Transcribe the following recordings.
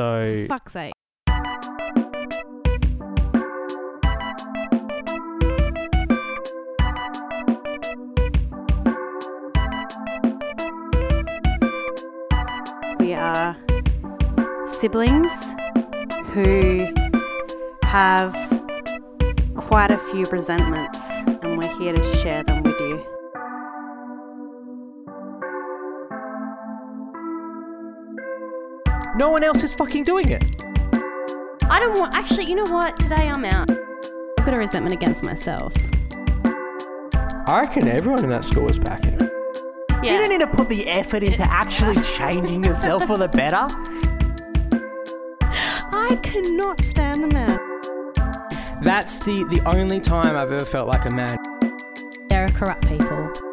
So Fuck's sake. We are siblings who have quite a few resentments, and we're here to share them no one else is fucking doing it. I don't want. Actually, you know what? Today I'm out. I've got a resentment against myself. I reckon everyone in that school was packing. Yeah. You don't need to put the effort into actually changing yourself for the better. I cannot stand the man. That's the the only time I've ever felt like a man. There are corrupt people.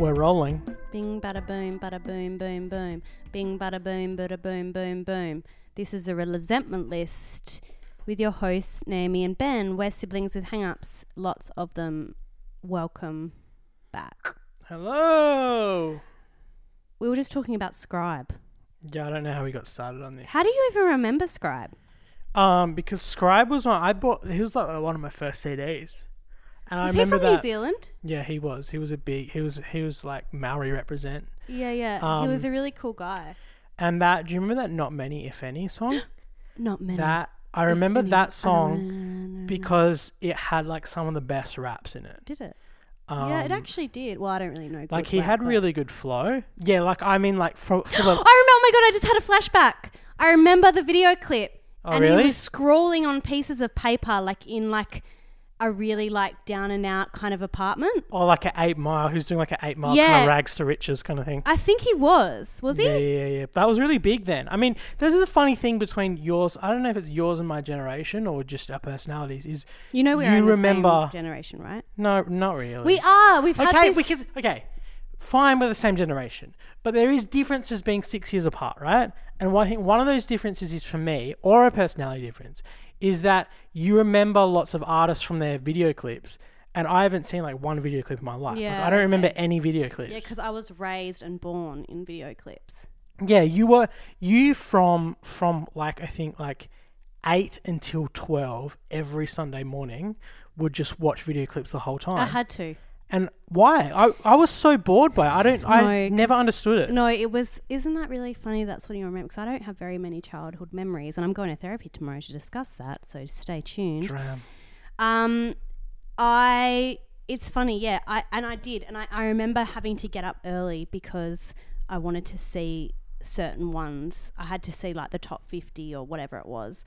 We're rolling. Bing bada boom, bada boom, boom, boom. Bing bada boom, bada boom, boom, boom. This is a resentment list with your hosts, Naomi and Ben. We're siblings with hang ups, lots of them. Welcome back. Hello. We were just talking about Scribe. Yeah, I don't know how we got started on this. How do you even remember Scribe? Um, because Scribe was one I bought. He was like one of my first CDs, and Was I he remember from New. Zealand? Yeah, he was. He was a big. He was. He was like Maori represent. Yeah, yeah. he was Um, a really cool guy. And that. Do you remember that "Not Many If Any" song? Not many. that I remember that song because it had like some of the best raps in it. Did it? Um, yeah, it actually did. Well, I don't really know. Like he rap, had really good flow. Yeah, like I mean, like for, for the. I remember. Oh my god! I just had a flashback. I remember the video clip, Oh, and really? he was scrawling on pieces of paper, like in like a really like down and out kind of apartment. Or like an eight mile, who's doing like an eight mile kind Yeah. of rags to riches kind of thing. I think he was. Was he? Yeah, yeah, yeah. That was really big then. I mean, this is a funny thing between yours. I don't know if it's yours and my generation or just our personalities. Is You know we're You in the remember- same generation, right? no, not really. We are. We've had okay, this. because okay, fine, we're the same generation, but there is differences being six years apart, right? And one, I think one of those differences is for me, or a personality difference, is that you remember lots of artists from their video clips, and I haven't seen like one video clip in my life. Like, Yeah, I don't remember any video clips. yeah, because I was raised and born in video clips. Yeah, you were you from from like I think like eight until twelve every Sunday morning would just watch video clips the whole time. I had to. And why? I I was so bored by it. I don't I No, never 'cause- understood it. No, it was. Isn't that really funny? That's what you remember. Because I don't have very many childhood memories, and I'm going to therapy tomorrow to discuss that. So stay tuned. Dram. Um, I it's funny, yeah. I and I did, and I, I remember having to get up early because I wanted to see certain ones. I had to see like the top fifty or whatever it was.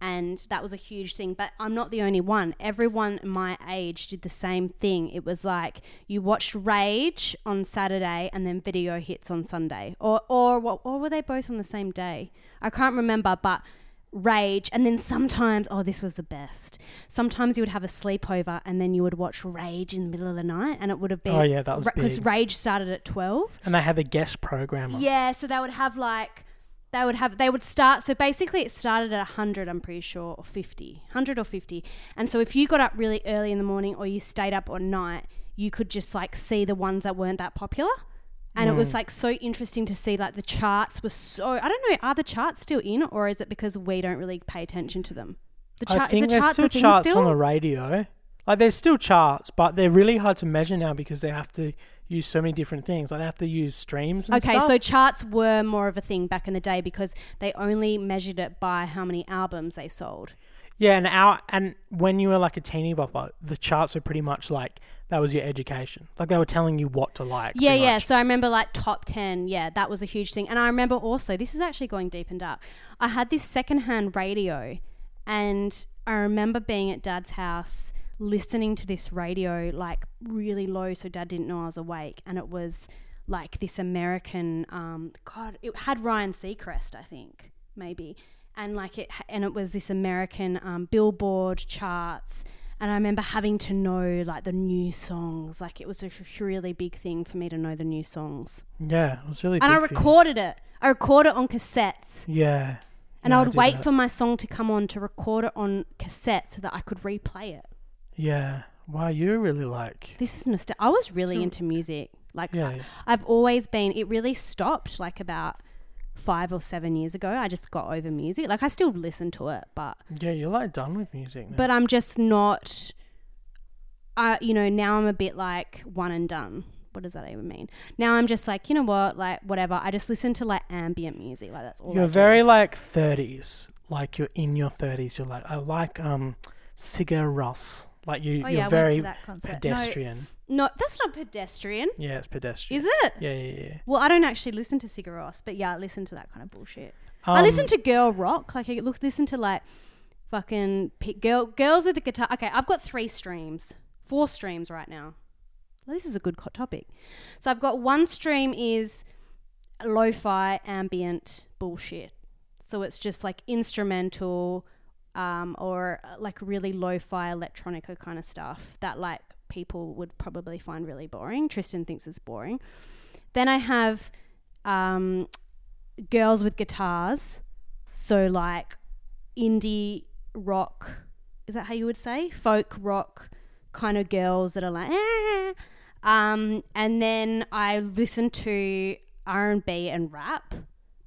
And that was a huge thing, but I'm not the only one. Everyone my age did the same thing. It was like you watched Rage on Saturday and then Video Hits on Sunday, or or what? Or were they both on the same day? I can't remember, but Rage, and then sometimes, oh, this was the best. Sometimes you would have a sleepover, and then you would watch Rage in the middle of the night, and it would have been Oh, yeah, that was because. Rage started at twelve. And they had the guest programmer. Yeah, so they would have like they would have they would start so basically it started at 100 I'm pretty sure or 50 100 or 50 and so if you got up really early in the morning or you stayed up all night you could just like see the ones that weren't that popular. And it was mm. like so interesting to see like the charts were so I don't know are the charts still in or is it because we don't really pay attention to them? The I chart think is the there's charts still charts still? on the radio. Like there's still charts, but they're really hard to measure now because they have to use so many different things. Like they have to use streams and Okay, stuff. so charts were more of a thing back in the day because they only measured it by how many albums they sold. Yeah, and our and when you were like a teeny bopper, the charts were pretty much like that was your education. Like they were telling you what to like. Yeah, yeah. much. So I remember like top 10. Yeah, that was a huge thing. And I remember also, this is actually going deep and dark. I had this secondhand radio, and I remember being at dad's house listening to this radio like really low so dad didn't know I was awake. And it was like this American, um, God, it had Ryan Seacrest, I think, maybe. And like it, and it was this American um, Billboard charts. And I remember having to know like the new songs. Like it was a really big thing for me to know the new songs. yeah, it was really. And I recorded it. I recorded it on cassettes. Yeah. And I would did wait that. for my song to come on to record it on cassette so that I could replay it. Yeah. Wow, you really like. This is nostalgia. I was really So- into music. Like Yeah. I, I've always been. It really stopped like about five or seven years ago. I just got over music. Like I still listen to it, but Yeah, you're like done with music now. but I'm just not. I you know now I'm a bit like one and done. What does that even mean? Now I'm just like you know what, like whatever. I just listen to like ambient music. Like that's all. You're very like 30s. Like you're in your 30s. You're like, I like um, Sigur Rós. Like you, Oh you're very concert. No, pedestrian. no. That's not pedestrian, Yeah, it's pedestrian. is it? Yeah, yeah, yeah. Well, I don't actually listen to Sigur Rós, but yeah, I listen to that kind of bullshit. Um, I listen to girl rock. Like I look, listen to like fucking pi- girl girls with the guitar. Okay, I've got three streams, four streams right now. Well, this is a good co- topic. So I've got one stream is lo-fi ambient bullshit. So it's just like instrumental um, or uh, like really lo-fi electronica kind of stuff that like people would probably find really boring. Tristan thinks it's boring. Then I have um, girls with guitars. So like indie rock, is that how you would say? Folk rock kind of girls that are like, "Ah." um, and then I listen to R and B and rap,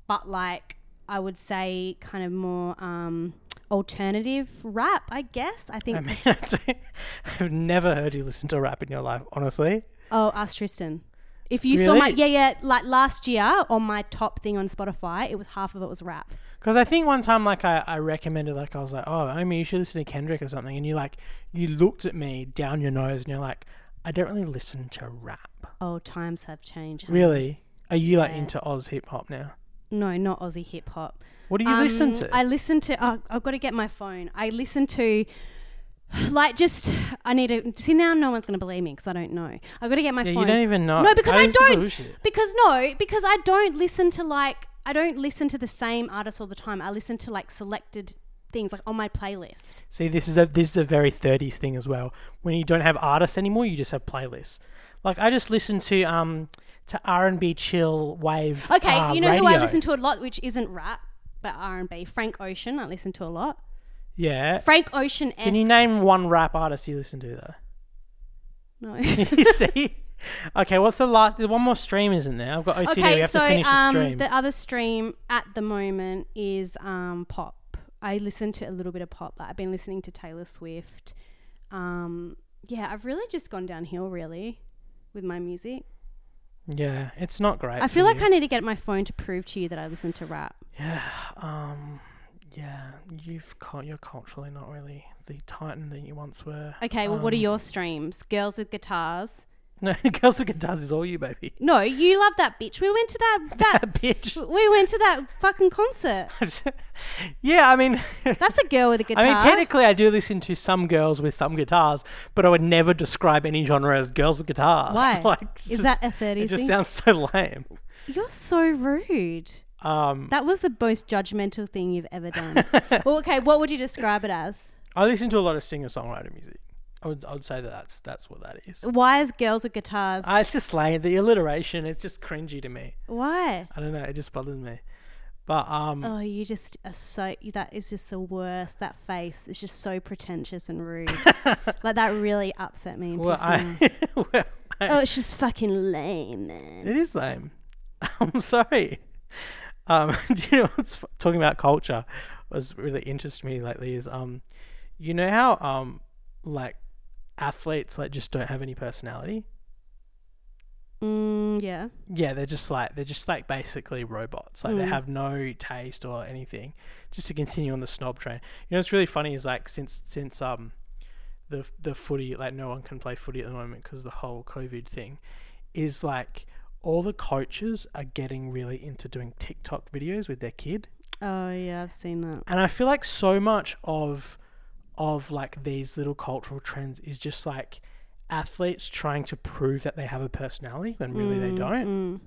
but like I would say kind of more um, alternative rap. I guess I think. I mean, I've never heard you listen to rap in your life, honestly. Oh, ask Tristan. If you saw my yeah yeah like last year on my top thing on Spotify, it was half of it was rap. Because I think one time, like, I, I recommended, like, I was like, oh, I mean, you should listen to Kendrick or something. And you, like, you looked at me down your nose and you're like, I don't really listen to rap. Oh, times have changed. huh? Really? Are you, like, into Oz hip hop now? No, not Aussie hip hop. What do you listen Um, to? I listen to. Oh, I've got to get my phone. I listen to. Like just, I need to see now. No one's going to believe me because I don't know. I've got to get my yeah, phone. you don't even know. No, because I listen don't. Because no, because I don't listen to like I don't listen to the same artists all the time. I listen to like selected things like on my playlist. See, this is a this is a very 30s thing as well. When you don't have artists anymore, you just have playlists. Like I just listen to um to R&B chill wave. Okay, uh, you know who I listen to a lot, which isn't rap but R and B. Frank Ocean, I listen to a lot. Yeah. Frank Ocean. Can you name one rap artist you listen to though? No. you see? Okay, what's the last? The one more stream isn't there? I've got OCD. we okay, have so to finish the um, stream. the other stream at the moment is um pop. I listen to a little bit of pop. Like I've been listening to Taylor Swift. Um, yeah, I've really just gone downhill really with my music. Yeah, it's not great. I feel like you. I need to get my phone to prove to you that I listen to rap. Yeah. Um. Yeah. You've cul- you're culturally not really the titan that you once were. Okay, well, what are Um, your streams? Girls with guitars. No, girls with guitars is all you, baby. No, you love that bitch. We went to that that bitch. we went to that fucking concert. yeah, I mean, That's a girl with a guitar. I mean, technically, I do listen to some girls with some guitars, but I would never describe any genre as girls with guitars. Why? Like, Is just- that a 30s It just thing? sounds so lame. You're so rude. Um, That was the most judgmental thing you've ever done. well, okay, what would you describe it as? I listen to a lot of singer-songwriter music. I would, I would say that that's that's what that is. Why is girls with guitars? Uh, it's just lame. The alliteration, it's just cringy to me. Why? I don't know. It just bothers me. But um, Oh, you just are so. That is just the worst. That face is just so pretentious and rude. like that really upset me. Well, I, well, I- Oh, it's just fucking lame, man. It is lame. I'm sorry. Um, do you know what's f- talking about culture was really interested me lately is um, you know how um, like athletes like just don't have any personality. Mm, yeah. Yeah, they're just like they're just like basically robots. Like they Mm. have no taste or anything. Just to continue on the snob train. You know what's really funny is like since since um the the footy like no one can play footy at the moment because the whole COVID thing is like all the coaches are getting really into doing TikTok videos with their kid. Oh yeah, I've seen that. And I feel like so much of of like these little cultural trends is just like athletes trying to prove that they have a personality when really they Mm, don't. mm.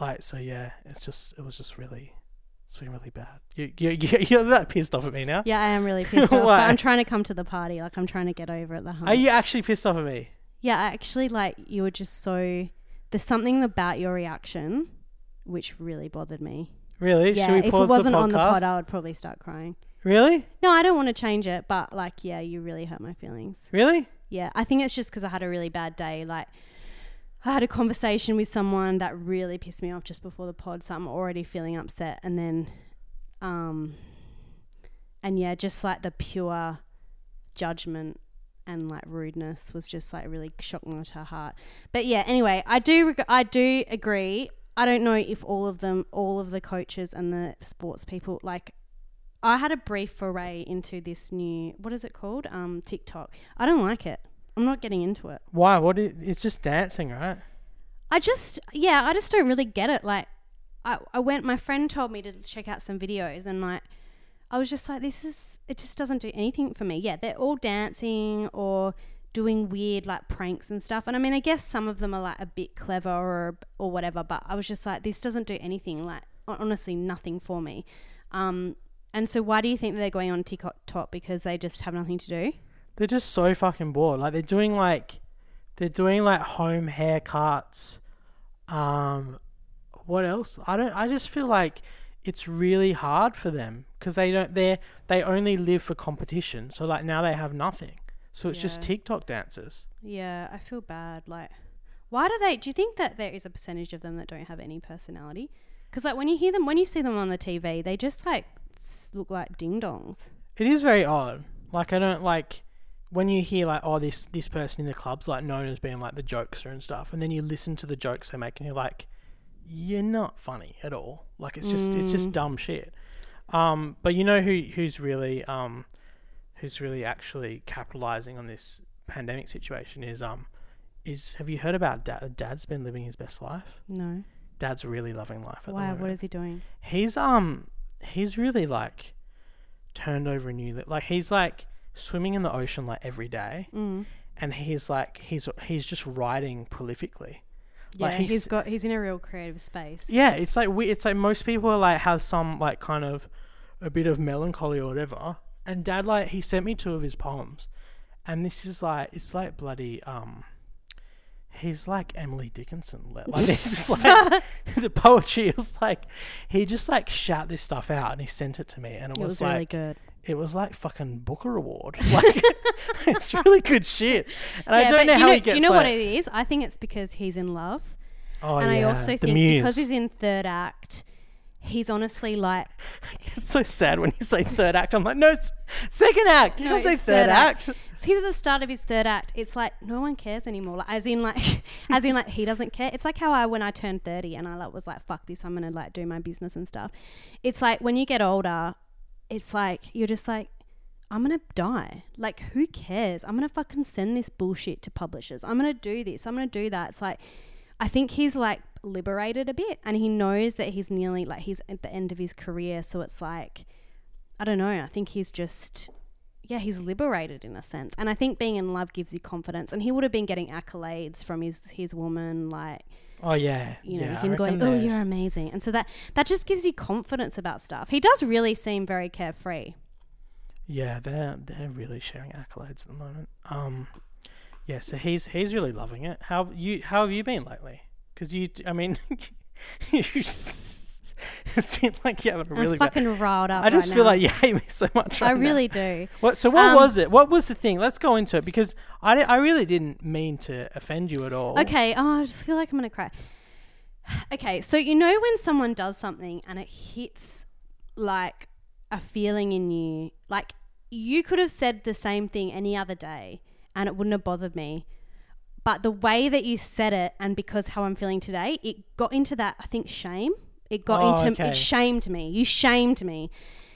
Like so, yeah. It's just it was just really it's been really bad. You you you- you're that pissed off at me now. Yeah, I am really pissed off. But I'm trying to come to the party. Like I'm trying to get over at the home. Are you actually pissed off at me? Yeah, actually, like you were just so. There's something about your reaction which really bothered me. Really? yeah, Should we if it wasn't the on the pod. I would probably start crying. Really? No, I don't want to change it, but like, yeah, you really hurt my feelings. Really? Yeah, I think it's just because I had a really bad day. Like, I had a conversation with someone that really pissed me off just before the pod, so I'm already feeling upset. And then, um, and yeah, just like the pure judgment and like rudeness was just like really shocking to her heart. But yeah, anyway, I do reg- I do agree. I don't know if all of them, all of the coaches and the sports people, like I had a brief foray into this new what is it called? Um, TikTok. I don't like it. I'm not getting into it. Why? What? Is, it's just dancing, right? I just yeah, I just don't really get it. Like I, I went my friend told me to check out some videos and like I was just like this is it just doesn't do anything for me. Yeah, they're all dancing or doing weird like pranks and stuff. And I mean, I guess some of them are like a bit clever or or whatever, but I was just like this doesn't do anything like honestly nothing for me. Um and so why do you think they're going on TikTok top because they just have nothing to do? They're just so fucking bored. Like they're doing like they're doing like home haircuts. Um, what else? I don't. I just feel like it's really hard for them because they don't. They they only live for competition. So like now they have nothing. So it's just TikTok dancers. Yeah, I feel bad. Like, why do they? Do you think that there is a percentage of them that don't have any personality? Because like when you hear them, when you see them on the TV, they just like look like ding dongs. It is very odd. Like I don't like when you hear like oh this this person in the club's like known as being like the jokester and stuff, and then you listen to the jokes they make and you're like, you're not funny at all. Like it's just it's just dumb shit. Um, but you know who who's really um who's really actually capitalizing on this pandemic situation is um is have you heard about dad? Dad's been living his best life. No. Dad's really loving life. At the Why? What is he doing? he's um he's really like turned over a new li- like he's like swimming in the ocean like every day Mm. and he's like he's he's just writing prolifically Yeah, Like, he's he's- got he's in a real creative space. yeah it's like we it's like most people are like have some like kind of a bit of melancholy or whatever and dad like he sent me two of his poems and this is like it's like bloody um he's like Emily Dickinson like just like the poetry is like he just like shout this stuff out and he sent it to me and it, It was, was like really good. it was like fucking Booker Award like it's really good shit and I yeah, don't but know do how you know, he gets do you know like, what it is? I think it's because he's in love. oh and yeah I also the think muse because he's in third act, he's honestly like it's so sad when you say third act I'm like no it's second act you No, don't say third, third act. act. So he's at the start of his third act. It's like no one cares anymore. Like, as in like, as in like he doesn't care. It's like how I when I turned thirty and I like was like fuck this. I'm gonna like do my business and stuff. It's like when you get older, it's like you're just like. I'm gonna die. Like, who cares? I'm gonna fucking send this bullshit to publishers. I'm gonna do this. I'm gonna do that. It's like, I think he's like liberated a bit and he knows that he's nearly like he's at the end of his career. So it's like, I don't know. I think he's just, yeah, he's liberated in a sense. And I think being in love gives you confidence. And he would have been getting accolades from his his woman, like oh yeah you know yeah, him going, "Oh, you're amazing," and so that that just gives you confidence about stuff. He does really seem very carefree. Yeah, they're they're really sharing accolades at the moment. Um, yeah, so he's he's really loving it. How you how have you been lately? Because you, I mean, you seem like you having a really I'm bad. fucking riled up. I just right feel now. like you hate me so much. I right now. really do. What? So what Um, was it? What was the thing? Let's go into it because I, I really didn't mean to offend you at all. Okay. Oh, I just feel like I'm gonna cry. Okay, so you know when someone does something and it hits like a feeling in you, like you could have said the same thing any other day and it wouldn't have bothered me. But the way that you said it and because how I'm feeling today, it got into that I think shame. It got Oh, into okay. it shamed me. You shamed me.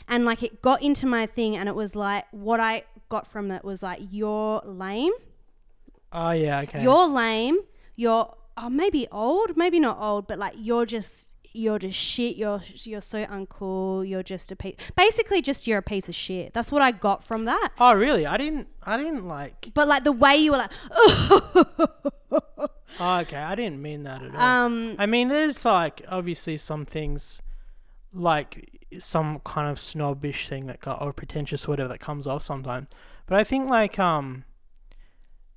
And like it got into my thing and it was like what I got from it was like you're lame. Oh yeah. Okay. You're lame. You're oh, maybe old, maybe not old, but like you're just you're just shit. You're you're so uncool. You're just a piece. Basically, just you're a piece of shit. That's what I got from that. oh really? I didn't. I didn't like. But like the way you were like, Oh, okay. I didn't mean that at all. um, I mean, there's like obviously some things, like some kind of snobbish thing that got or pretentious or whatever that comes off sometimes. But I think like um,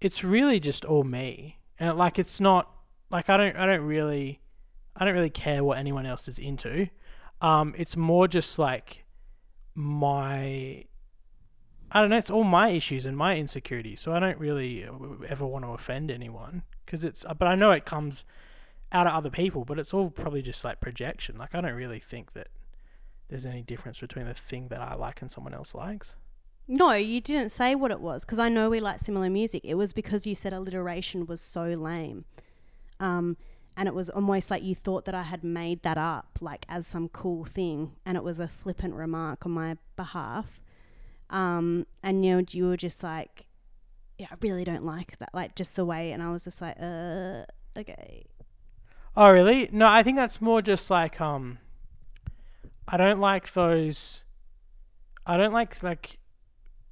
it's really just all me, and like it's not like I don't I don't really I don't really care what anyone else is into. Um, it's more just like my I don't know. It's all my issues and my insecurities. So I don't really ever want to offend anyone because it's. But I know it comes out of other people. But it's all probably just like projection. Like I don't really think that there's any difference between the thing that I like and someone else likes. No, you didn't say what it was because I know we like similar music. It was because you said alliteration was so lame. Um, and it was almost like you thought that I had made that up, like as some cool thing, and it was a flippant remark on my behalf. Um, and you know, you were just like, "Yeah, I really don't like that," like just the way, and I was just like, "Uh, okay." Oh really? No, I think that's more just like um. I don't like those. I don't like like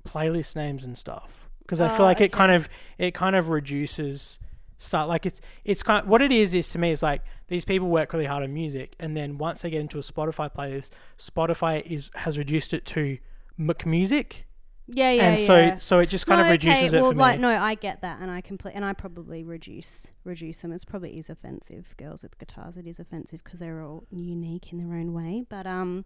playlist names and stuff because I Oh, feel like it kind of it kind of reduces start like it's it's kind what it is is to me is like these people work really hard on music and then once they get into a Spotify playlist, Spotify is has reduced it to McMusic Yeah, yeah, and so yeah. so it just kind no, of reduces okay, it well, like no, I get that, and I complete, and I probably reduce reduce them. It's probably is offensive. Girls with guitars, it is offensive because they're all unique in their own way. But um,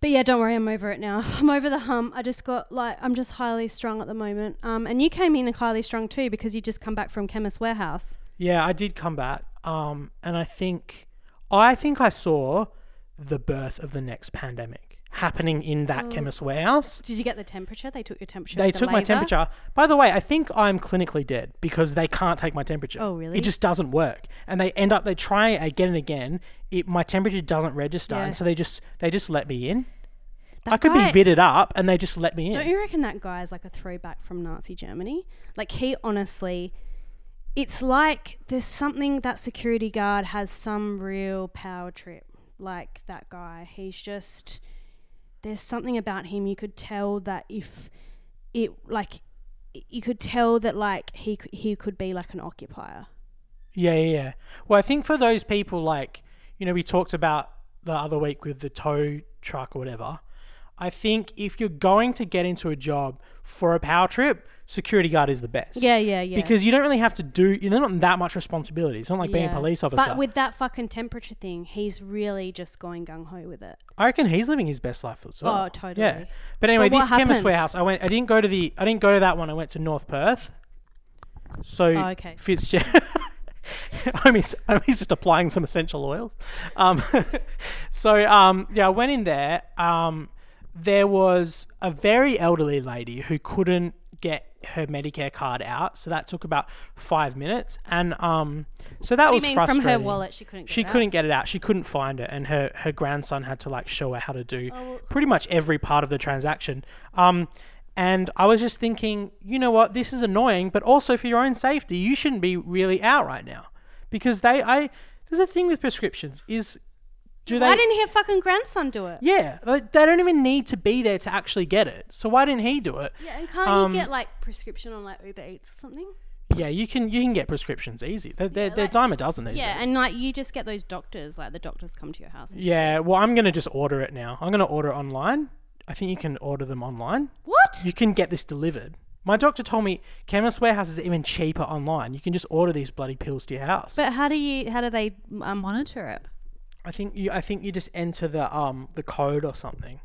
but yeah, don't worry, I'm over it now. I'm over the hump. I just got like I'm just highly strung at the moment. Um, and you came in highly strung too because you just come back from Chemist Warehouse. Yeah, I did come back. Um, and I think, I think I saw the birth of the next pandemic happening in that mm. Oh. chemist warehouse. Did you get the temperature? They took your temperature. They the took my temperature. By the way, I think I'm clinically dead because they can't take my temperature. Oh, really? It just doesn't work, and they end up they try again and again. It my temperature doesn't register, Yeah. and so they just they just let me in. That I could guy- be vitted up, and they just let me in. Don't you reckon that guy is like a throwback from Nazi Germany? Like he honestly, it's like there's something that security guard has some real power trip. Like that guy, he's just there's something about him. You could tell that if it like you could tell that like he he could be like an occupier. Yeah, yeah, yeah. Well, I think for those people, like, you know, we talked about the other week with the tow truck or whatever. I think if you're going to get into a job for a power trip, security guard is the best. Yeah, yeah, yeah. Because you don't really have to do, you're not that much responsibility. It's not like being a Yeah. police officer. But with that fucking temperature thing, he's really just going gung ho with it. I reckon he's living his best life as well. Oh, totally. Yeah. But anyway, But what this chemist happened? warehouse, I went. I didn't go to the. I didn't go to that one. I went to North Perth. So Oh, okay. Fitzgerald. I'm just, I'm just applying some essential oils. Um, so um, yeah, I went in there. Um, there was a very elderly lady who couldn't get her Medicare card out, so that took about five minutes, and um, so that What do was you mean from frustrating. her wallet she couldn't get She it out? couldn't get it out. She couldn't find it, and her her grandson had to like show her how to do Oh. pretty much every part of the transaction. Um, and I was just thinking, you know what, this is annoying, but also for your own safety, you shouldn't be really out right now because they. I there's a thing with prescriptions is do Why they? didn't her fucking grandson do it? yeah, like, they don't even need to be there to actually get it. So why didn't he do it? Yeah, and can't Um, you get like prescription on like Uber Eats or something? Yeah, you can you can get prescriptions easy. They're they're, Yeah, they're dime a dozen these Yeah, days. and like you just get those doctors, like the doctors come to your house. And Yeah, well, I'm gonna just order it now. I'm gonna order it online. I think you can order them online. What? You can get this delivered. My doctor told me Chemist Warehouse is even cheaper online. You can just order these bloody pills to your house. But how do you how do they uh, monitor it? I think you I think you just enter the um the code or something,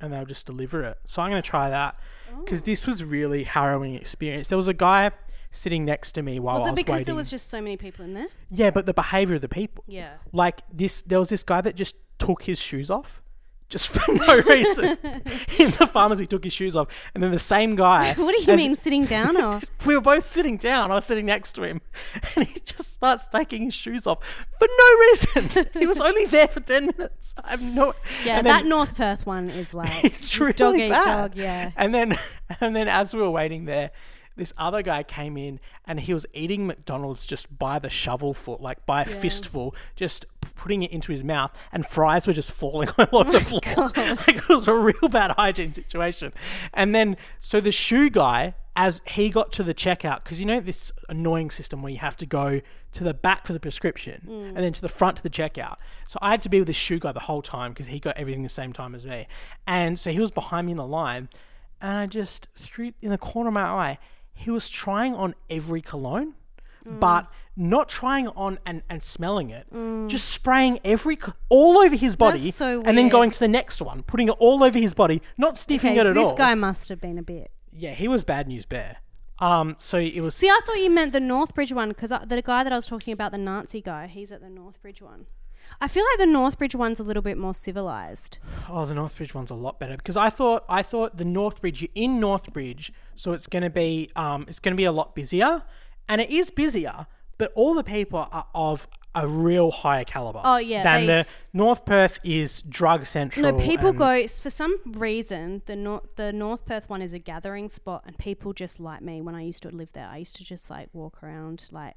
and they'll just deliver it. So I'm gonna try that because this was really harrowing experience. There was a guy sitting next to me while I Was I it was it because waiting. there was just so many people in there? yeah, but the behavior of the people. Yeah. like this there was this guy that just took his shoes off just for no reason in the pharmacy took his shoes off and then the same guy What do you mean sitting down or? we were both sitting down i was sitting next to him and he just starts taking his shoes off for no reason he was only there for 10 minutes i have no Yeah, that then- North Perth one is like it's really dog eat bad. dog. Yeah. And then and then as we were waiting there, this other guy came in and he was eating McDonald's just by the shovelful, like by a fistful, just putting it into his mouth, and fries were just falling all over the oh floor. like it was a real bad hygiene situation. And then so the shoe guy, as he got to the checkout, because you know this annoying system where you have to go to the back for the prescription mm. and then to the front to the checkout. So I had to be with this shoe guy the whole time because he got everything the same time as me. And so he was behind me in the line, and I just through in the corner of my eye, he was trying on every cologne. but not trying on and, and smelling it. Just spraying every all over his body, That's so and then going to the next one, putting it all over his body, not sniffing Okay, it so at this all. This guy must have been a bit. yeah, he was bad news bear. Um, so it was See, I thought you meant the Northbridge one because the guy that I was talking about, the Nazi guy, he's at the Northbridge one. I feel like the Northbridge one's a little bit more civilized. Oh, the Northbridge one's a lot better because I thought I thought the Northbridge you're in Northbridge, so it's going to be um it's going to be a lot busier, and it is busier, but all the people are of a real higher caliber. Oh, yeah, than they- the North Perth is drug central. No, people go for some reason. The North the North Perth one is a gathering spot, and people just like me. When I used to live there, I used to just like walk around like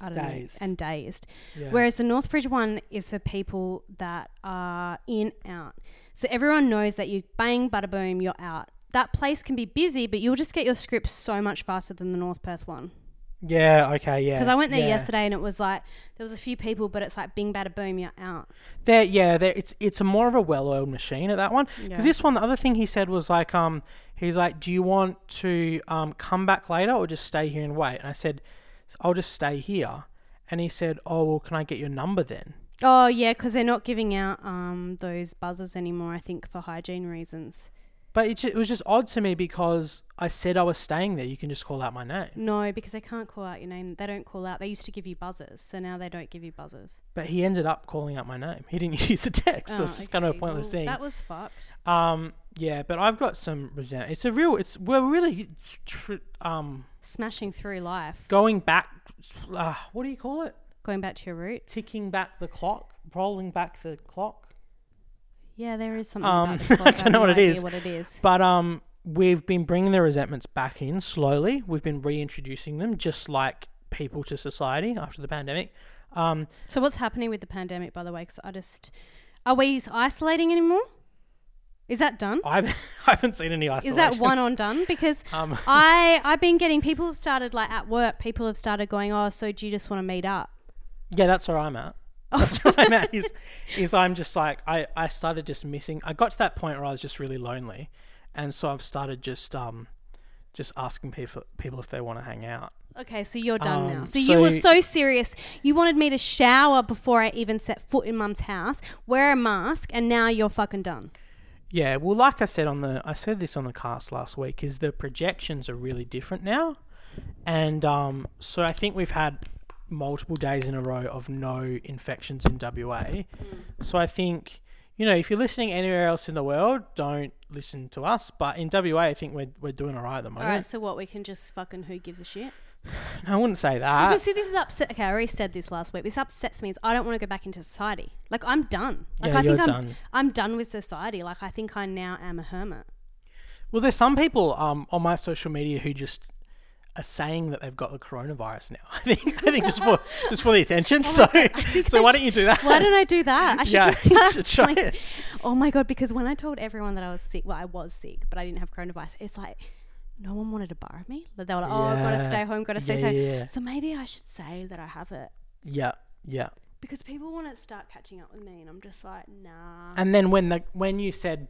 I don't Dazed. know and dazed. Yeah. Whereas the Northbridge one is for people that are in out. So everyone knows that you bang, bada boom, you're out. That place can be busy, but you'll just get your script so much faster than the North Perth one. Yeah. Okay. Yeah. Because I went there yeah. yesterday and it was like there was a few people, but it's like bing, bada boom, you're out. There, yeah, there. It's it's a more of a well-oiled machine at that one. Because Yeah. this one, the other thing he said was like, um, he's like, "Do you want to um come back later or just stay here and wait?" And I said, "I'll just stay here." And he said, "Oh well, can I get your number then?" Oh yeah, because they're not giving out um those buzzers anymore. I think for hygiene reasons. But it, ju- it was just odd to me because I said I was staying there. You can just call out my name. No, because they can't call out your name. They don't call out. They used to give you buzzers, so now they don't give you buzzers. But he ended up calling out my name. He didn't use the text, so Oh, it's just kind of a okay, pointless well, thing. That was fucked. Um, yeah, but I've got some resent. It's a real. It's we're really tr- um Smashing through life, going back. Uh, what do you call it? going back to your roots. ticking back the clock, rolling back the clock. Yeah, there is something Um. I don't have know no what it is. What it is. But um, we've been bringing the resentments back in slowly. We've been reintroducing them, just like people to society after the pandemic. Um, So what's happening with the pandemic, by the way? Because I just are we isolating anymore? Is that done? I've, I haven't seen any isolation. Is that one on done? Because Um, I I've been getting people have started like at work. People have started going, oh, so do you just want to meet up? yeah, that's where I'm at. That's I'm at. Is, is I'm just like I, I started just missing. I got to that point where I was just really lonely, and so I've started just um, just asking people people if they want to hang out. Okay, so you're done now. Um, So, you were so- so serious. You wanted me to shower before I even set foot in mum's house, wear a mask, and now you're fucking done. Yeah, well, like I said on the, I said this on the cast last week, is the projections are really different now, and um, so I think we've had multiple days in a row of no infections in WA. So I think, you know, if you're listening anywhere else in the world, don't listen to us. But in WA, I think we're we're doing all right at the All moment. right, so what? We can just fucking who gives a shit? I wouldn't say This that. is, see, this is upset. Okay, I already said this last week. This upsets me. Is I don't want to go back into society. Like I'm done. Like Yeah, I think you're I'm done. I'm done with society. Like I think I now am a hermit. Well, there's some people um on my social media who just are saying that they've got the coronavirus now. I think I think just for just for the attention. so so why don't you do that? Why don't I do that? I should Yeah, just start, should try like- it. Oh my god! Because when I told everyone that I was sick, well, I was sick, but I didn't have coronavirus. It's like no one wanted to borrow me. They were like, "Oh, I've got to stay home, got to stay Yeah, safe." yeah, yeah. So maybe I should say that I have it Yeah, yeah. because people want to start catching up with me, and I'm just like, nah. And then when the when you said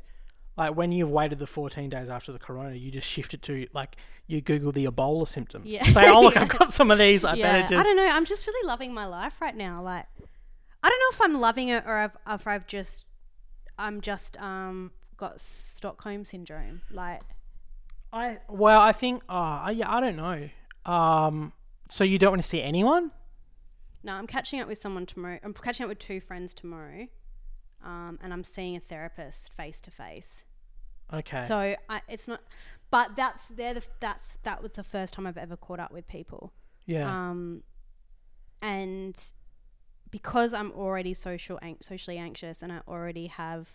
like when you've waited the 14 days after the corona, you just shift it to like you Google the Ebola symptoms. Yeah. Say, oh look, Yeah. I've got some of these. I yeah, better just. I don't know. I'm just really loving my life right now. Like, I don't know if I'm loving it or I've, if I've just, I'm just um got Stockholm syndrome. Like, I well, I think. Oh, yeah, I don't know. Um, so you don't want to see anyone? no, I'm catching up with someone tomorrow. I'm catching up with two friends tomorrow, um, and I'm seeing a therapist face to face. Okay. So I, it's not, but that's they're the that's that was the first time I've ever caught up with people. yeah. Um, and because I'm already social an- socially anxious, and I already have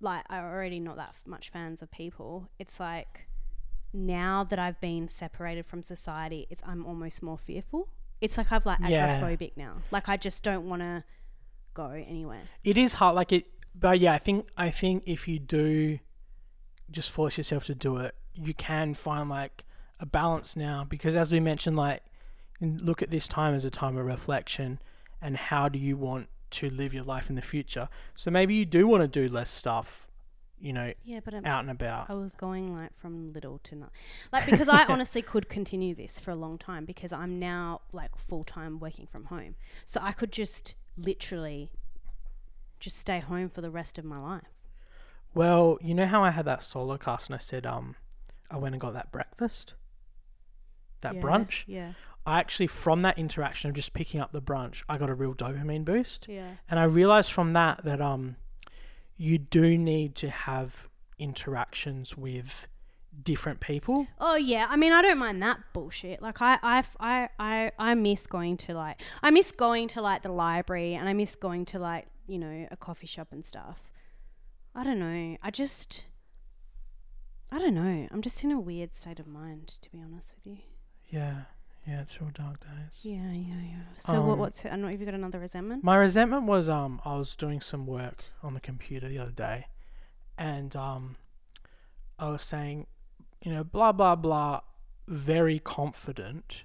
like I already not that f- much fans of people. It's like now that I've been separated from society, it's I'm almost more fearful. It's like I've like Yeah. agoraphobic now. Like I just don't want to go anywhere. it is hard. Like it, but yeah, I think I think if you do just force yourself to do it, you can find like a balance now. Because as we mentioned, like look at this time as a time of reflection, and how do you want to live your life in the future? So maybe you do want to do less stuff. you know, Yeah, but I'm, out and about. I was going like from little to not, like because I honestly could continue this for a long time because I'm now like full time working from home, so I could just literally just stay home for the rest of my life. Well, you know how I had that solo cast and I said, um, I went and got that breakfast, that Yeah, brunch. Yeah, I actually, from that interaction of just picking up the brunch, I got a real dopamine boost. yeah, And I realized from that that um, you do need to have interactions with different people. Oh yeah, I mean I don't mind that bullshit. Like I I I I, I miss going to like I miss going to like the library and I miss going to like, you know, a coffee shop and stuff. I don't know. I just I don't know. I'm just in a weird state of mind to be honest with you. Yeah, yeah, it's real dark days. Yeah, yeah, yeah. So what Um, what's I don't know if you got another resentment? My resentment was um I was doing some work on the computer the other day, and um I was saying, you know, blah blah blah, very confident.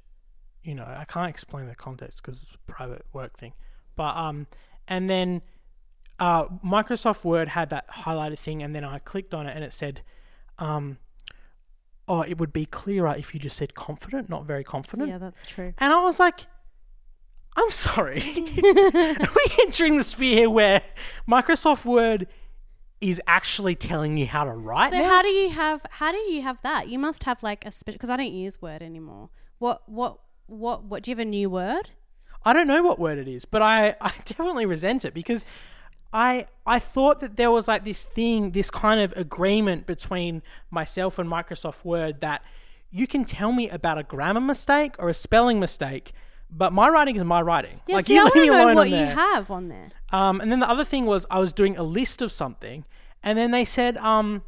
You know, I can't explain the context because it's a private work thing, but um, and then uh Microsoft Word had that highlighted thing, and then I clicked on it, and it said, um, oh, it would be clearer if you just said confident, not very confident. Yeah, that's true. And I was like, I'm sorry. Are we entering the sphere where Microsoft Word is actually telling you how to write? So now? how do you have how do you have that? You must have like a special because I don't use Word anymore. What what what what do you have a new word? I don't know what word it is, but I, I definitely resent it because I I thought that there was like this thing, this kind of agreement between myself and Microsoft Word that you can tell me about a grammar mistake or a spelling mistake, but my writing is my writing. Yeah, like see, you I want me alone know on what you there. have on there. Um, and then the other thing was I was doing a list of something, and then they said, um,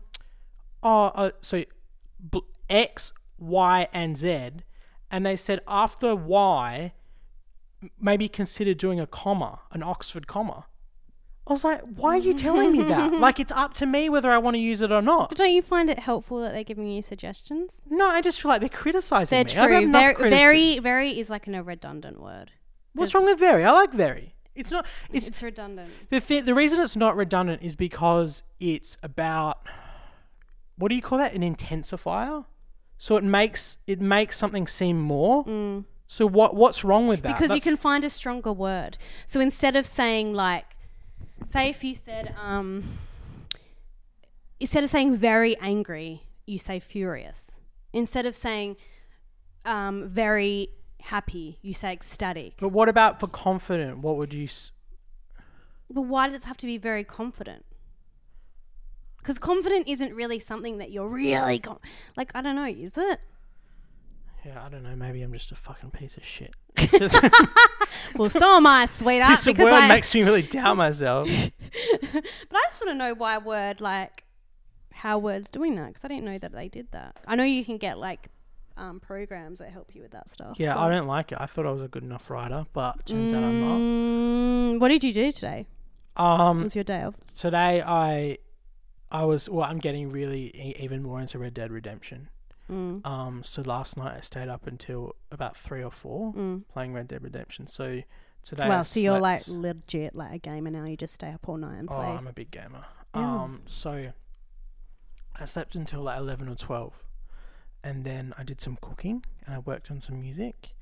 oh, uh, so bl- X, Y, and Z, and they said after Y, maybe consider doing a comma, an Oxford comma. I was like, why are you telling me that? like it's up to me whether I want to use it or not. But don't you find it helpful that they're giving you suggestions? No, I just feel like they're criticizing They're me. I've had true. enough Very, critici- very, very is like a redundant word. What's wrong with very? I like very. It's not. It's It's redundant. The th- the reason it's not redundant is because it's about what do you call that? An intensifier. So it makes it makes something seem more. So what what's wrong with that? Mm. Because you That's- can find a stronger word. So instead of saying like, say if you said um, instead of saying very angry, you say furious. Instead of saying um, very happy, you say ecstatic. But what about for confident? What would you? S- But why does it have to be very confident? Because confident isn't really something that you're really con- like. I don't know. Is it? Yeah, I don't know. Maybe I'm just a fucking piece of shit. Well, so am I, sweetheart. this because word I, makes me really doubt myself. but I just want to know why word like how words doing that because I didn't know that they did that. I know you can get like um, programs that help you with that stuff. Yeah, I don't like it. I thought I was a good enough writer, but turns out I'm not. Mm, what did you do today? Um, was your day off. today I, I was well. I'm getting really e- even more into Red Dead Redemption. Mm. Um, so last night I stayed up until about three or four Mm. playing Red Dead Redemption. So today, I Well, so you're like legit like a gamer now. You just stay up all night and play. oh. I'm a big gamer. Yeah. Um, so I slept until like eleven or twelve, and then I did some cooking and I worked on some music,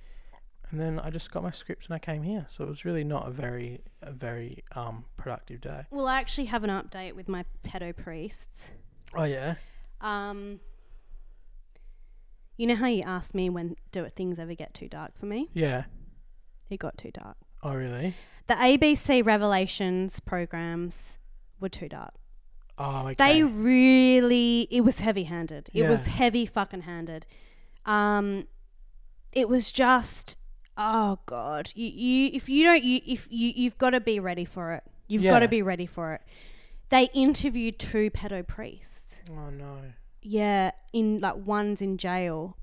and then I just got my script and I came here. So it was really not a very a very um productive day. well, I actually have an update with my pedo priests. Oh yeah. Um, you know how you asked me when do things ever get too dark for me? Yeah. It got too dark. Oh really? The ABC Revelations programs were too dark. Oh okay. They really, it was heavy handed. It was heavy fucking handed. Um, it was just, oh god, you, you if you don't, you if you you've got to be ready for it. You've got to be ready for it. They interviewed two pedo priests. oh no. Yeah, in like one's in jail,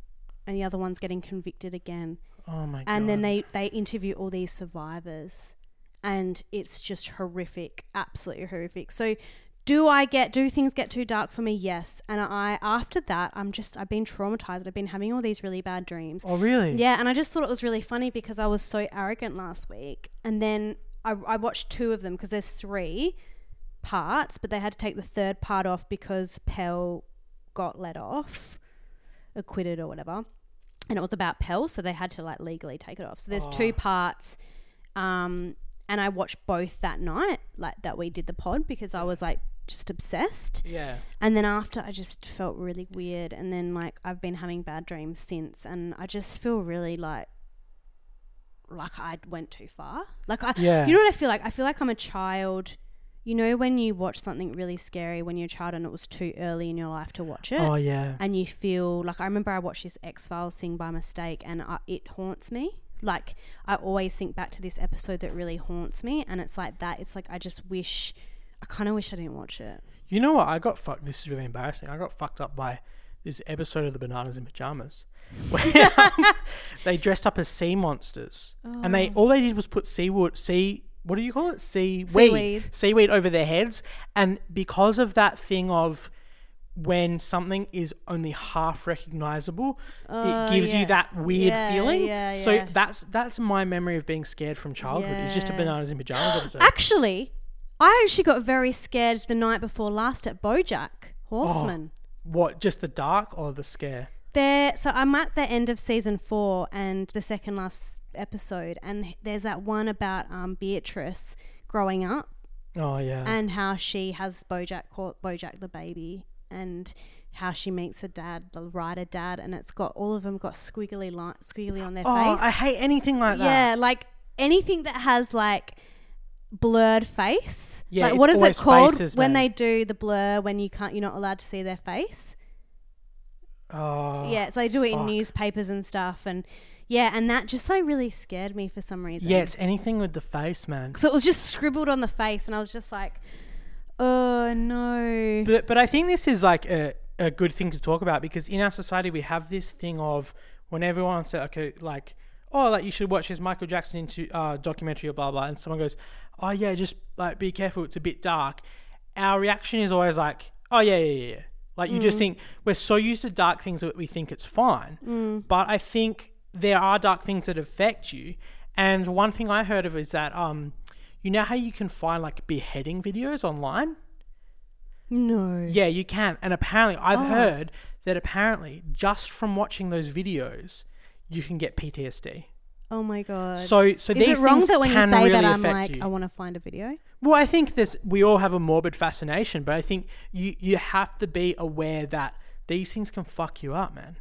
and the other one's getting convicted again. Oh my god. And then they they interview all these survivors, and it's just horrific, absolutely horrific. So, do I get do things get too dark for me? Yes. And I after that, I'm just I've been traumatized. I've been having all these really bad dreams. Oh really? Yeah, and I just thought it was really funny because I was so arrogant last week, and then I, I watched two of them because there's three, parts, but they had to take the third part off because Pell got let off, acquitted or whatever. And it was about Pell, so they had to like legally take it off. So there's two parts. Um, and I watched both that night, like that we did the pod because I was like just obsessed. Yeah. And then after, I just felt really weird. And then, like, I've been having bad dreams since. And I just feel really like, like I went too far. Like, I, Yeah. you know what I feel like? I feel like I'm a child. You know, when you watch something really scary when you're a child and it was too early in your life to watch it? Oh yeah. and you feel like I remember I watched this X Files thing by mistake, and I, it haunts me. Like I always think back to this episode that really haunts me, and it's like that. It's like I just wish, I kind of wish I didn't watch it. You know what? I got fucked. This is really embarrassing. I got fucked up by this episode of the Bananas in Pyjamas, where um, they dressed up as sea monsters, and they all they did was put seawood, sea. What do you call it? Seaweed. Seaweed. Seaweed over their heads, and because of that thing of when something is only half recognizable, it oh, gives yeah. you that weird Yeah, feeling. yeah, so that's that's my memory of being scared from childhood. It's just a Bananas in Pyjamas episode. Actually, I actually got very scared the night before last at BoJack Horseman. Oh, what? Just the dark or the scare? There, so I'm at the end of season four and the second last episode, and there's that one about um, Beatrice growing up Oh yeah. and how she has Bojack called Bojack the baby, and how she meets her dad, the writer dad, and it's got all of them got squiggly li- squiggly on their face. Oh, face. I hate anything like that. yeah, like anything that has like blurred face. Yeah, like what is it called faces, when man. they do the blur when you can't you're not allowed to see their face? Oh, yeah, so they do it in newspapers and stuff, and yeah, and that just like really scared me for some reason. Yeah, it's anything with the face, man. so it was just scribbled on the face, and I was just like, oh no. But but I think this is like a a good thing to talk about because in our society we have this thing of when everyone says okay like oh like you should watch this Michael Jackson into uh, documentary or blah blah and someone goes oh yeah just like be careful it's a bit dark. Our reaction is always like oh yeah yeah yeah. yeah. Like you just think we're so used to dark things that we think it's fine. But I think there are dark things that affect you. And one thing I heard of is that um, you know how you can find like beheading videos online. No. Yeah, you can. And apparently, I've Oh. heard that apparently, just from watching those videos, you can get PTSD. Oh my god. So, so is these it wrong that when you say really that I'm like you. I want to find a video? Well, I think this we all have a morbid fascination, but I think you you have to be aware that these things can fuck you up, man.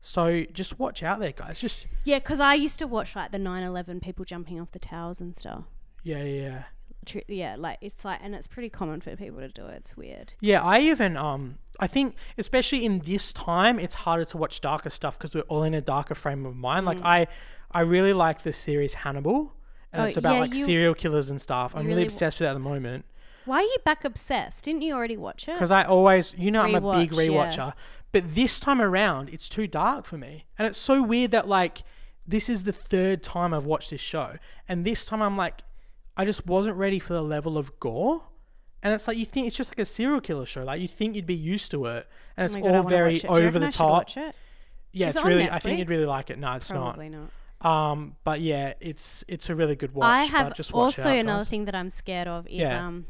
So just watch out there, guys. Just Yeah, because I used to watch like the 9/11 people jumping off the towers and stuff. yeah, yeah, yeah. Tr- Yeah, like it's like, and it's pretty common for people to do it. It's weird. Yeah, I even um I think especially in this time it's harder to watch darker stuff because we're all in a darker frame of mind. Like I I really like the series Hannibal. And Mm. Oh, it's about yeah, like you- serial killers and stuff. I'm really really w- obsessed with it at the moment Why are you back obsessed? Didn't you already watch it? because I always, you know, I'm a big Rewatch, yeah. But this time around, it's too dark for me, and it's so weird that like this is the third time I've watched this show, and this time I'm like, I just wasn't ready for the level of gore. And it's like you think it's just like a serial killer show. Like you think you'd be used to it, and Oh it's my God, all very watch it. Do you over the top. Watch it? Yeah, Is it's it really. I think you'd really like it. No, it's Probably not. not. Um, but yeah, it's it's a really good watch. I but have just watch it also out, another guys. thing that I'm scared of is Yeah. um,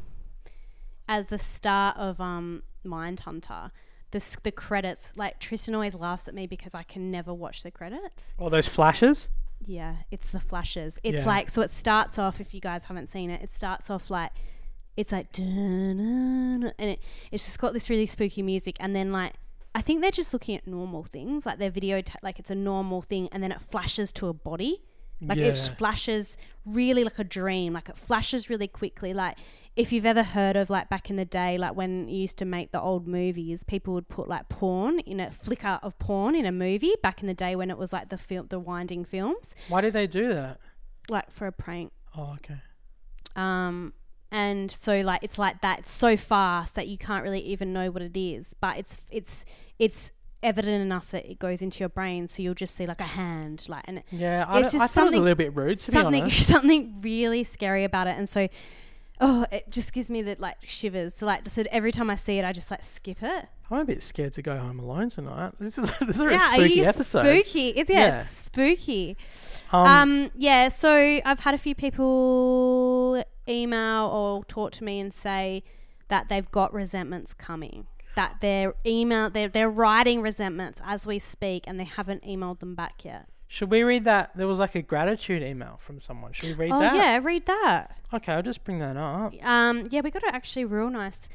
as the start of um Mindhunter, the the credits. Like Tristan always laughs at me because I can never watch the credits. All those flashes. Yeah, it's the flashes. It's Yeah. like so. It starts off. If you guys haven't seen it, it starts off like it's like and it it's just got this really spooky music, and then like I think they're just looking at normal things, like their video, ta- like it's a normal thing, and then it flashes to a body, like it just flashes really like a dream, like it flashes really quickly, like. If you've ever heard of like back in the day, like when you used to make the old movies, people would put like porn in a flicker of porn in a movie back in the day when it was like the film, the winding films Why did they do that? like for a prank. Oh, okay. Um, and so like it's like that. It's so fast that you can't really even know what it is, but it's it's it's evident enough that it goes into your brain, so you'll just see like a hand, like and Yeah, I, It's don't- I just thought it a little bit rude to something be honest. something really scary about it, and so. Oh, it just gives me the like shivers. So like, so every time I see it, I just like skip it. I'm a bit scared to go home alone tonight. This is this is a yeah, spooky episode. spooky. It's yeah, Yeah. it's spooky. Um, Um, yeah, so I've had a few people email or talk to me and say that they've got resentments coming. That they're email they're they're writing resentments as we speak and they haven't emailed them back yet. Should we read that? There was like a gratitude email from someone. Should we read oh that? yeah, read that. Okay, I'll just bring that up. Um, yeah, we got a actually real nice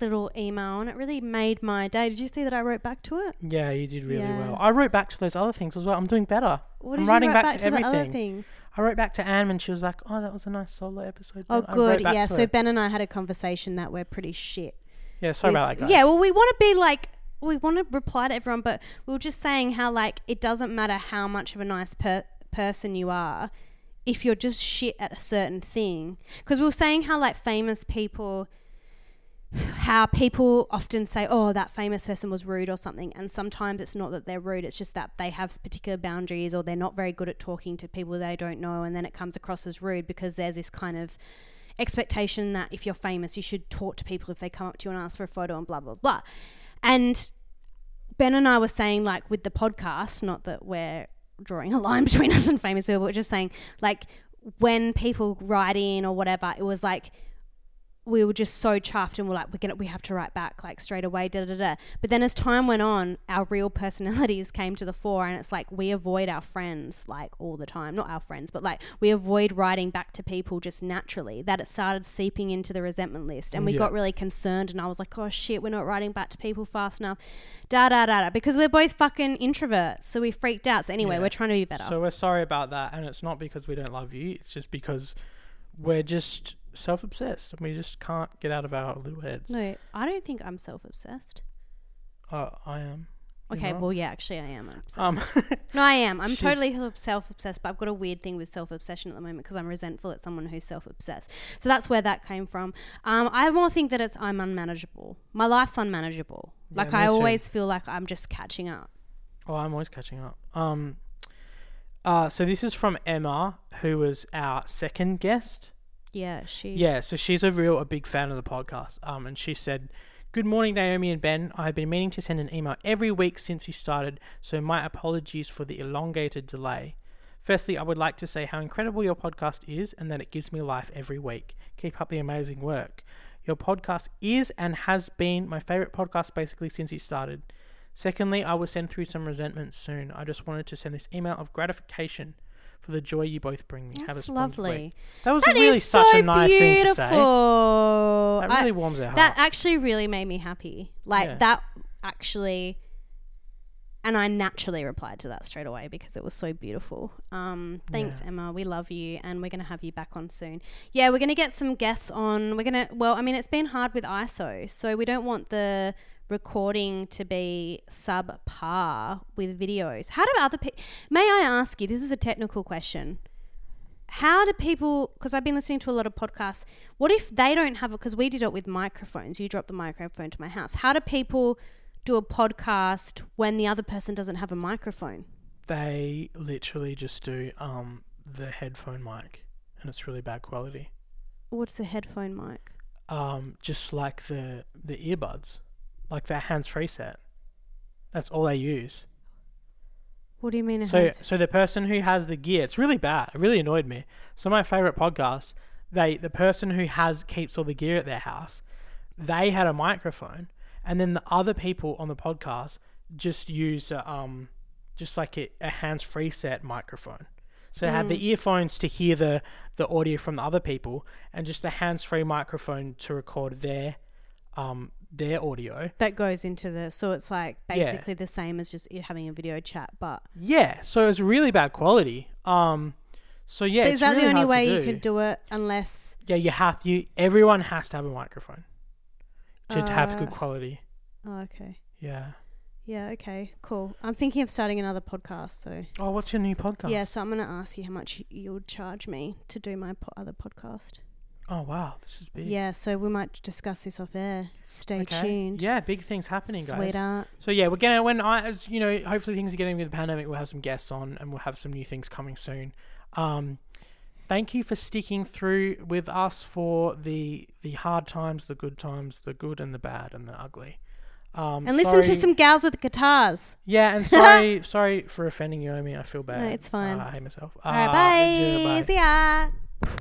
little email and it really made my day. Did you see that I wrote back to it? Yeah, you did really Yeah. well. I wrote back to those other things as well. I'm doing better. What I'm did writing you write back to to, the other everything. things? I wrote back to Anne and she was like, "Oh, that was a nice solo episode." Oh, Ben." I wrote good. back Yeah. to So her. Ben and I had a conversation that we're pretty shit. yeah, sorry about with- that, guys. Yeah, well, we want to be like, we want to reply to everyone, but we were just saying how, like, it doesn't matter how much of a nice per- person you are if you're just shit at a certain thing. Because we were saying how, like, famous people, how people often say, oh, that famous person was rude or something. And sometimes it's not that they're rude, it's just that they have particular boundaries or they're not very good at talking to people they don't know. And then it comes across as rude because there's this kind of expectation that if you're famous, you should talk to people if they come up to you and ask for a photo and blah, blah, blah. And Ben and I were saying, like, with the podcast, not that we're drawing a line between us and famous people, but we're just saying, like, when people write in or whatever, it was like, we were just so chuffed and we're like, we're gonna, we have to write back like straight away, da da da. But then as time went on, our real personalities came to the fore, and it's like we avoid our friends like all the time. Not our friends, but like we avoid writing back to people just naturally. That it started seeping into the resentment list, and we Yeah. got really concerned. And I was like, oh shit, we're not writing back to people fast enough, da da da da. Because we're both fucking introverts, so we freaked out. So anyway, Yeah. we're trying to be better. So we're sorry about that, and it's not because we don't love you. It's just because we're just self-obsessed, and we just can't get out of our little heads. no, I don't think I'm self-obsessed. Uh, I am. You're Okay, not? well, yeah, actually, I am. obsessed. Um, No, I am. I'm totally self obsessed, but I've got a weird thing with self obsession at the moment because I'm resentful at someone who's self obsessed. So that's where that came from. Um, I more think that it's I'm unmanageable. My life's unmanageable. Yeah, Like I too. always feel like I'm just catching up. oh, I'm always catching up. Um, uh, so this is from Emma, who was our second guest. Yeah, she. Yeah, so she's a real a big fan of the podcast. Um, and she said, "Good morning, Naomi and Ben. I have been meaning to send an email every week since you started, so my apologies for the elongated delay. Firstly, I would like to say how incredible your podcast is, and that it gives me life every week. Keep up the amazing work. Your podcast is and has been my favorite podcast basically since you started." Secondly, I will send through some resentments soon. I just wanted to send this email of gratification for the joy you both bring me. Have a That's splendid week." lovely. That was That is really so such a nice beautiful. thing to say. That I- really warms our heart. that actually really made me happy. Like Yeah. that actually and I naturally replied to that straight away because it was so beautiful. Um, thanks. Emma. We love you, and we're gonna have you back on soon. Yeah, we're gonna get some guests on. We're gonna. Well, I mean, it's been hard with ISO, so we don't want the recording to be subpar with videos. How do other people? May I ask you? This is a technical question. How do people? Because I've been listening to a lot of podcasts. What if they don't have it? Because we did it with microphones. You dropped the microphone to my house. How do people do a podcast when the other person doesn't have a microphone? they literally just do um the headphone mic, and it's really bad quality. What's a headphone mic? Um, just like the the earbuds, like their hands-free set. That's all they use. What do you mean? A So, so the person who has the gear, it's really bad. It really annoyed me. Some of my favorite podcasts, they the person who has keeps all the gear at their house, they had a microphone, and then the other people on the podcast just use a, um, just like a, a hands-free set microphone. So they have the earphones to hear the the audio from the other people, and just the hands-free microphone to record their um their audio. that goes into the. So it's like Yeah. basically the same as just you having a video chat, but Yeah, so it's really bad quality. Um, so yeah, But it's is that really the only way you can do it unless? Yeah, you have you. Everyone has to have a microphone to, to have good Uh, quality. Oh, okay. Yeah. Yeah. Okay. Cool. I'm thinking of starting another podcast. So Oh, what's your new podcast? yeah. So I'm gonna ask you how much you would charge me to do my po- other podcast. Oh wow, this is big. Yeah. So we might discuss this off air. Stay Okay. tuned. Yeah, big things happening, guys. Sweetheart. So yeah, we're gonna when I as you know, hopefully things are getting with the pandemic. We'll have some guests on, and we'll have some new things coming soon. Um, thank you for sticking through with us for the the hard times, the good times, the good and the bad and the ugly. Um, And listen to some gals with guitars. Yeah, and sorry, sorry for offending you, Amy. I feel bad. it's fine. Uh, I hate myself. All right. Uh, Bye. yeah, bye. See ya.